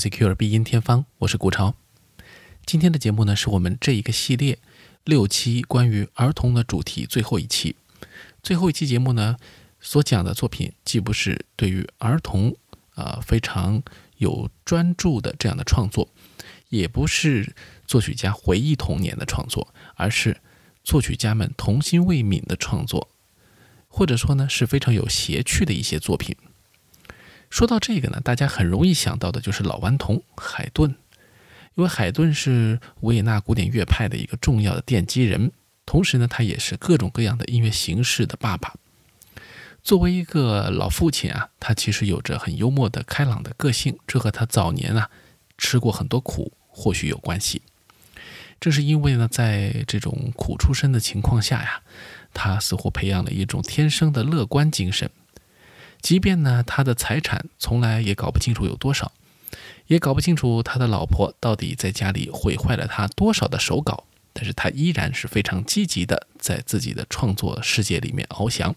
secure 必音天方，我是古超。今天的节目呢，是我们这一个系列六期关于儿童的主题最后一期。最后一期节目呢，所讲的作品既不是对于儿童啊非常有专注的这样的创作，也不是作曲家回忆童年的创作，而是作曲家们童心未泯的创作，或者说呢是非常有谐趣的一些作品。说到这个呢，大家很容易想到的就是老顽童海顿，因为海顿是维也纳古典乐派的一个重要的奠基人，同时呢，他也是各种各样的音乐形式的爸爸。作为一个老父亲啊，他其实有着很幽默的开朗的个性，这和他早年啊吃过很多苦或许有关系。正是因为呢，在这种苦出身的情况下呀，他似乎培养了一种天生的乐观精神。即便呢，他的财产从来也搞不清楚有多少，也搞不清楚他的老婆到底在家里毁坏了他多少的手稿，但是他依然是非常积极的在自己的创作世界里面翱翔。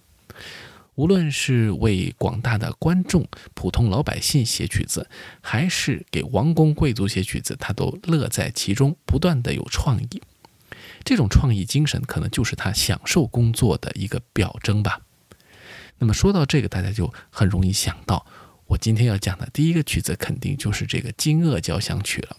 无论是为广大的观众、普通老百姓写曲子，还是给王公贵族写曲子，他都乐在其中，不断的有创意。这种创意精神，可能就是他享受工作的一个表征吧。那么说到这个，大家就很容易想到，我今天要讲的第一个曲子肯定就是这个《惊愕交响曲》了。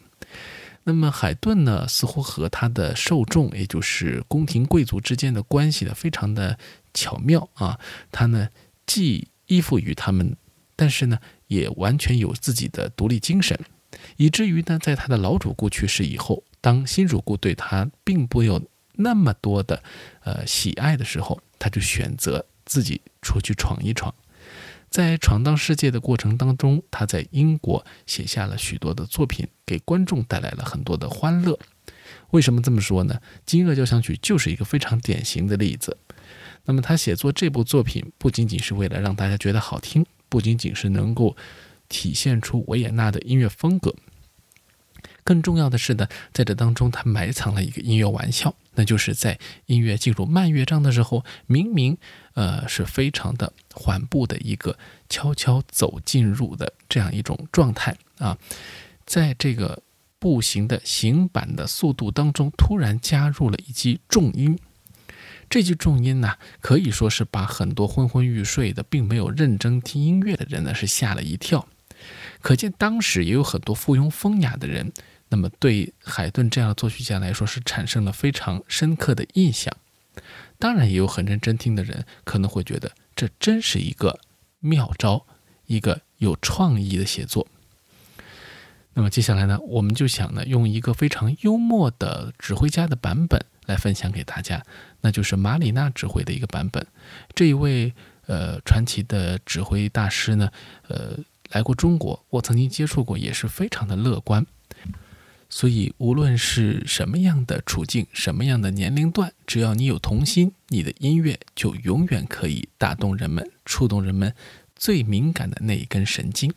那么海顿呢，似乎和他的受众，也就是宫廷贵族之间的关系呢，非常的巧妙啊。他呢，既依附于他们，但是呢，也完全有自己的独立精神，以至于呢，在他的老主顾去世以后，当新主顾对他并不有那么多的呃喜爱的时候，他就选择。自己出去闯一闯，在闯荡世界的过程当中，他在英国写下了许多的作品，给观众带来了很多的欢乐。为什么这么说呢？《惊愕交响曲》就是一个非常典型的例子。那么他写作这部作品，不仅仅是为了让大家觉得好听，不仅仅是能够体现出维也纳的音乐风格。更重要的是呢，在这当中，他埋藏了一个音乐玩笑，那就是在音乐进入慢乐章的时候，明明呃是非常的缓步的一个悄悄走进入的这样一种状态啊，在这个步行的行板的速度当中，突然加入了一记重音。这句重音呢，可以说是把很多昏昏欲睡的，并没有认真听音乐的人呢，是吓了一跳。可见当时也有很多附庸风雅的人。那么，对海顿这样的作曲家来说，是产生了非常深刻的印象。当然，也有很认真听的人可能会觉得，这真是一个妙招，一个有创意的写作。那么，接下来呢，我们就想呢，用一个非常幽默的指挥家的版本来分享给大家，那就是马里纳指挥的一个版本。这一位呃传奇的指挥大师呢，呃，来过中国，我曾经接触过，也是非常的乐观。所以，无论是什么样的处境，什么样的年龄段，只要你有童心，你的音乐就永远可以打动人们，触动人们最敏感的那一根神经。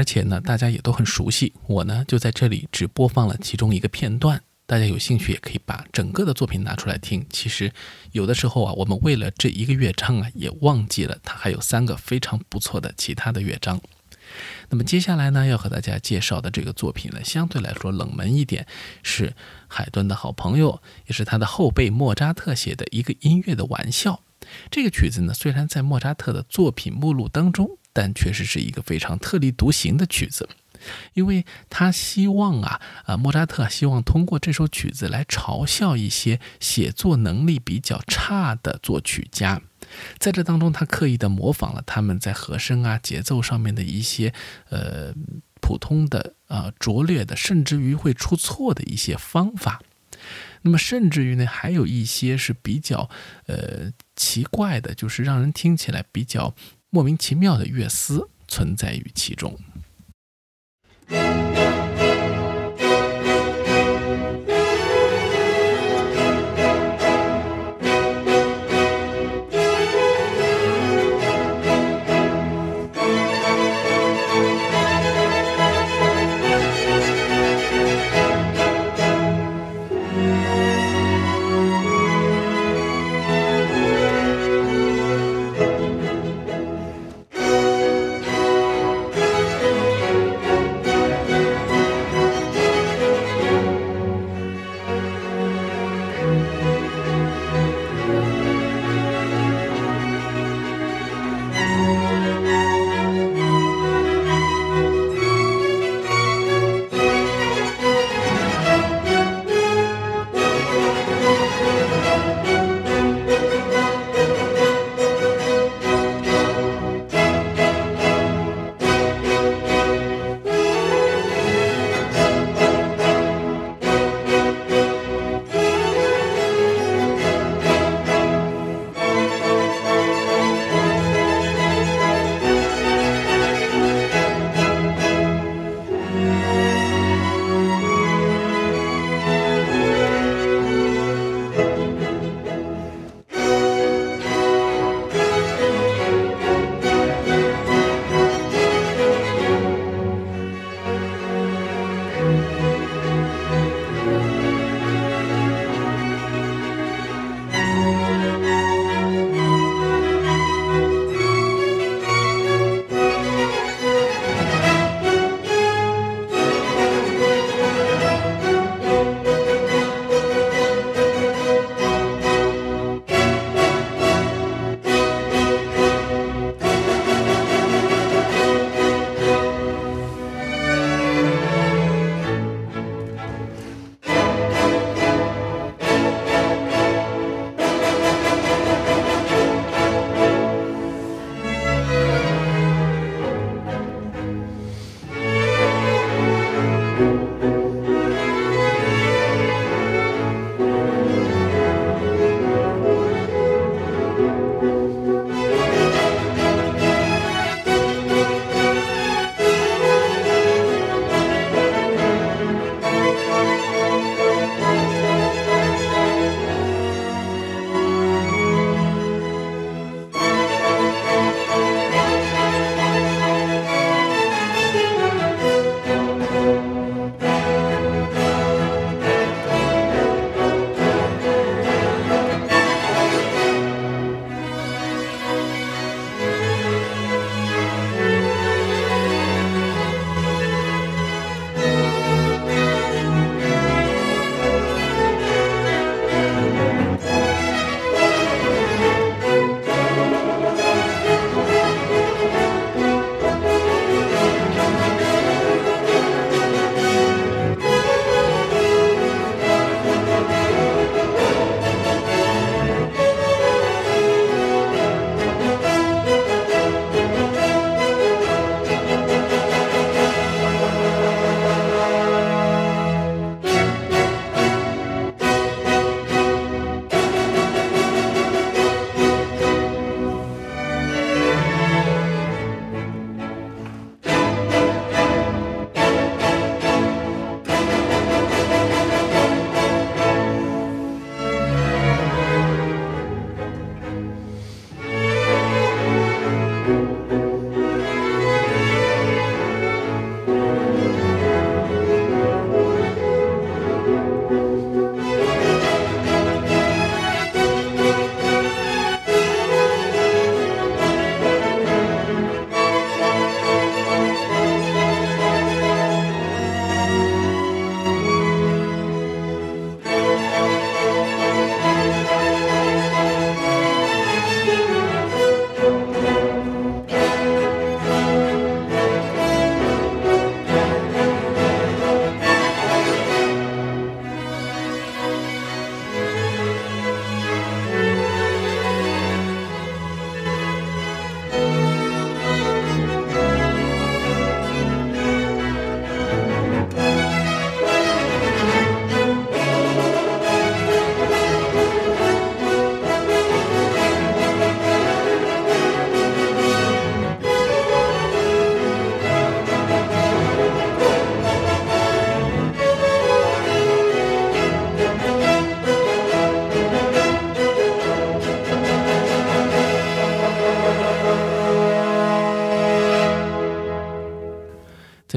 而且呢大家也都很熟悉。我呢就在这里只播放了其中一个片段，大家有兴趣也可以把整个的作品拿出来听。其实有的时候啊，我们为了这一个乐章啊，也忘记了它还有三个非常不错的其他的乐章。那么接下来呢，要和大家介绍的这个作品呢，相对来说冷门一点，是海顿的好朋友，也是他的后辈莫扎特写的一个音乐的玩笑。这个曲子呢，虽然在莫扎特的作品目录当中，但确实是一个非常特立独行的曲子，因为他希望啊，啊，莫扎特希望通过这首曲子来嘲笑一些写作能力比较差的作曲家，在这当中，他刻意的模仿了他们在和声啊、节奏上面的一些呃普通的啊拙劣的，甚至于会出错的一些方法。那么，甚至于呢，还有一些是比较呃奇怪的，就是让人听起来比较莫名其妙的乐思存在于其中。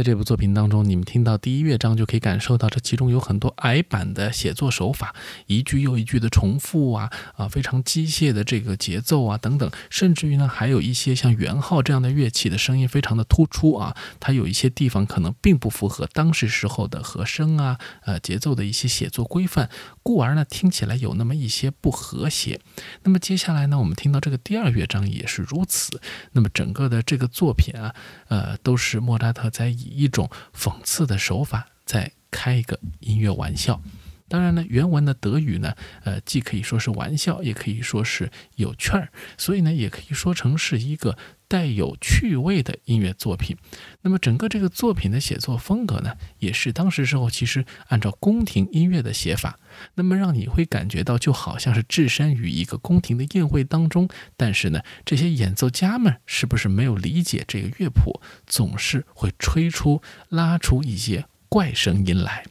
这部作品当中，你们听到第一乐章就可以感受到，这其中有很多矮板的写作手法，一句又一句的重复啊啊，非常机械的这个节奏啊等等，甚至于呢，还有一些像圆号这样的乐器的声音非常的突出啊，它有一些地方可能并不符合当时时候的和声啊呃节奏的一些写作规范，故而呢听起来有那么一些不和谐。那么接下来呢，我们听到这个第二乐章也是如此。那么整个的这个作品啊，呃，都是莫扎特在以一种讽刺的手法在开一个音乐玩笑。当然呢，原文的德语呢，呃，既可以说是玩笑，也可以说是有趣儿，所以呢，也可以说成是一个带有趣味的音乐作品。那么，整个这个作品的写作风格呢，也是当时时候其实按照宫廷音乐的写法，那么让你会感觉到就好像是置身于一个宫廷的宴会当中。但是呢，这些演奏家们是不是没有理解这个乐谱，总是会吹出、拉出一些怪声音来。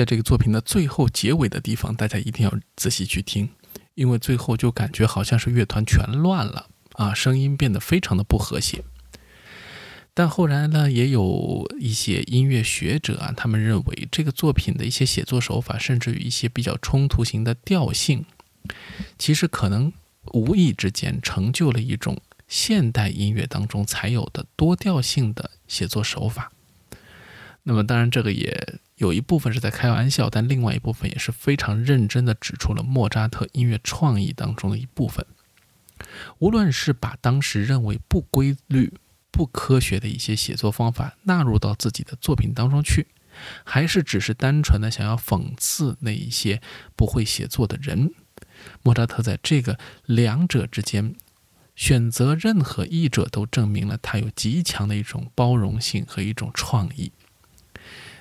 在这个作品的最后结尾的地方，大家一定要仔细去听，因为最后就感觉好像是乐团全乱了啊，声音变得非常的不和谐。但后来呢，也有一些音乐学者啊，他们认为这个作品的一些写作手法，甚至于一些比较冲突型的调性，其实可能无意之间成就了一种现代音乐当中才有的多调性的写作手法。那么，当然这个也有一部分是在开玩笑，但另外一部分也是非常认真的指出了莫扎特音乐创意当中的一部分。无论是把当时认为不规律。不科学的一些写作方法纳入到自己的作品当中去，还是只是单纯的想要讽刺那一些不会写作的人？莫扎特在这个两者之间选择任何一者，都证明了他有极强的一种包容性和一种创意。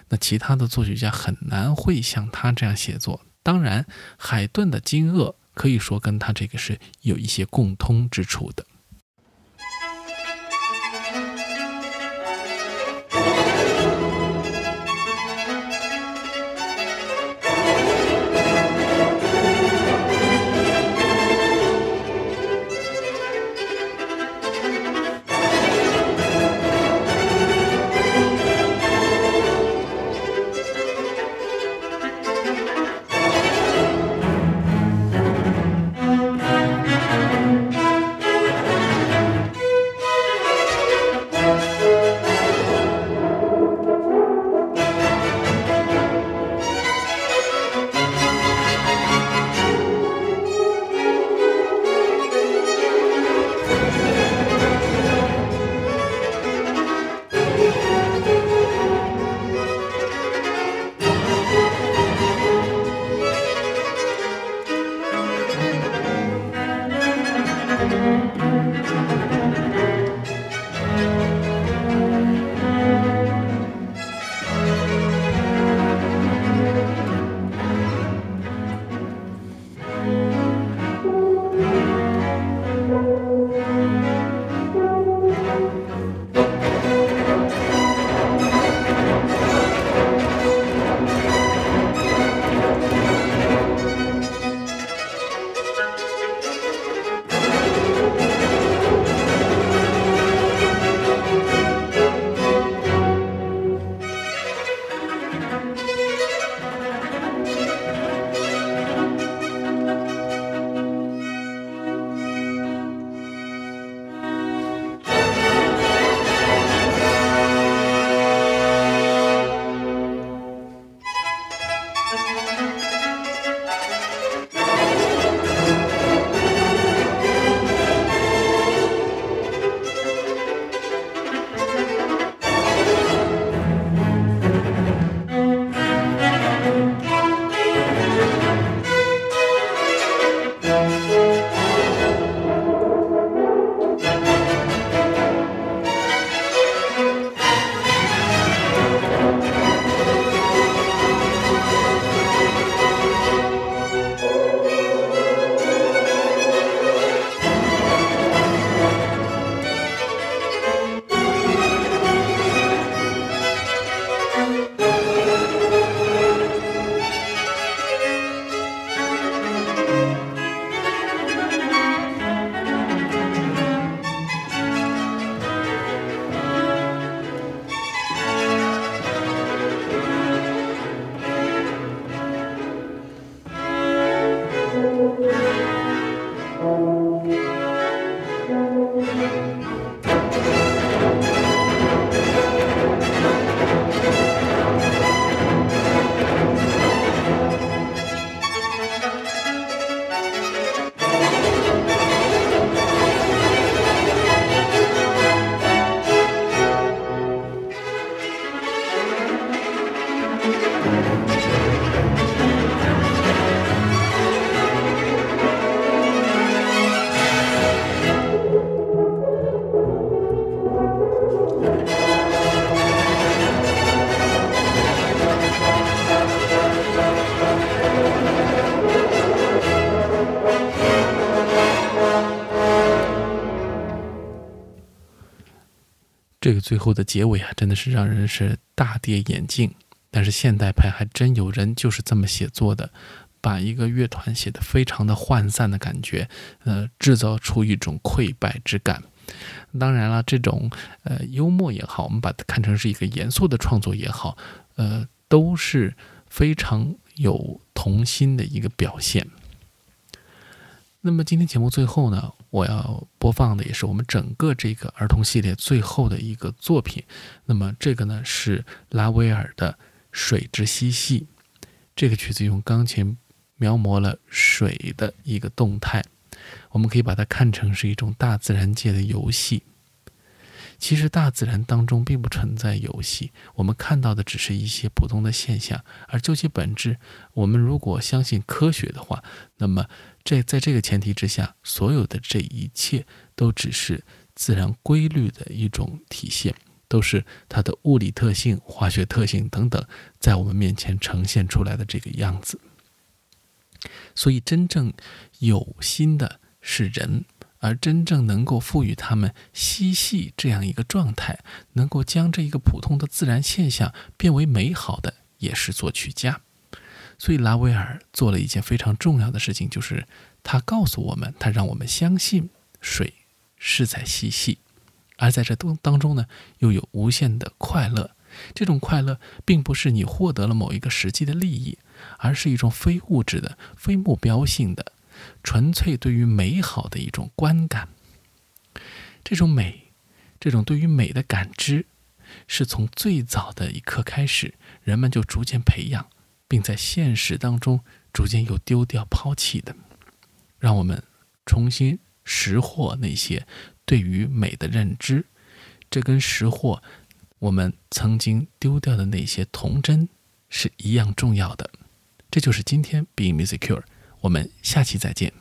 那其他的作曲家很难会像他这样写作。当然，海顿的《惊愕》可以说跟他这个是有一些共通之处的。最后的结尾啊，真的是让人是大跌眼镜。但是现代派还真有人就是这么写作的，把一个乐团写得非常的涣散的感觉，呃，制造出一种溃败之感。当然了，这种呃幽默也好，我们把它看成是一个严肃的创作也好，呃，都是非常有童心的一个表现。那么今天节目最后呢，我要播放的也是我们整个这个儿童系列最后的一个作品。那么这个呢是拉威尔的《水之嬉戏》，这个曲子用钢琴描摹了水的一个动态。我们可以把它看成是一种大自然界的游戏。其实大自然当中并不存在游戏，我们看到的只是一些普通的现象。而究其本质，我们如果相信科学的话，那么这在这个前提之下，所有的这一切都只是自然规律的一种体现，都是它的物理特性、化学特性等等，在我们面前呈现出来的这个样子。所以，真正有心的是人，而真正能够赋予他们嬉戏这样一个状态，能够将这一个普通的自然现象变为美好的，也是作曲家。所以，拉威尔做了一件非常重要的事情，就是他告诉我们，他让我们相信水是在嬉戏，而在这当当中呢，又有无限的快乐。这种快乐并不是你获得了某一个实际的利益。而是一种非物质的、非目标性的、纯粹对于美好的一种观感。这种美，这种对于美的感知，是从最早的一刻开始，人们就逐渐培养，并在现实当中逐渐又丢掉、抛弃的。让我们重新拾获那些对于美的认知，这跟拾获我们曾经丢掉的那些童真是一样重要的。这就是今天 Being Music Cure，我们下期再见。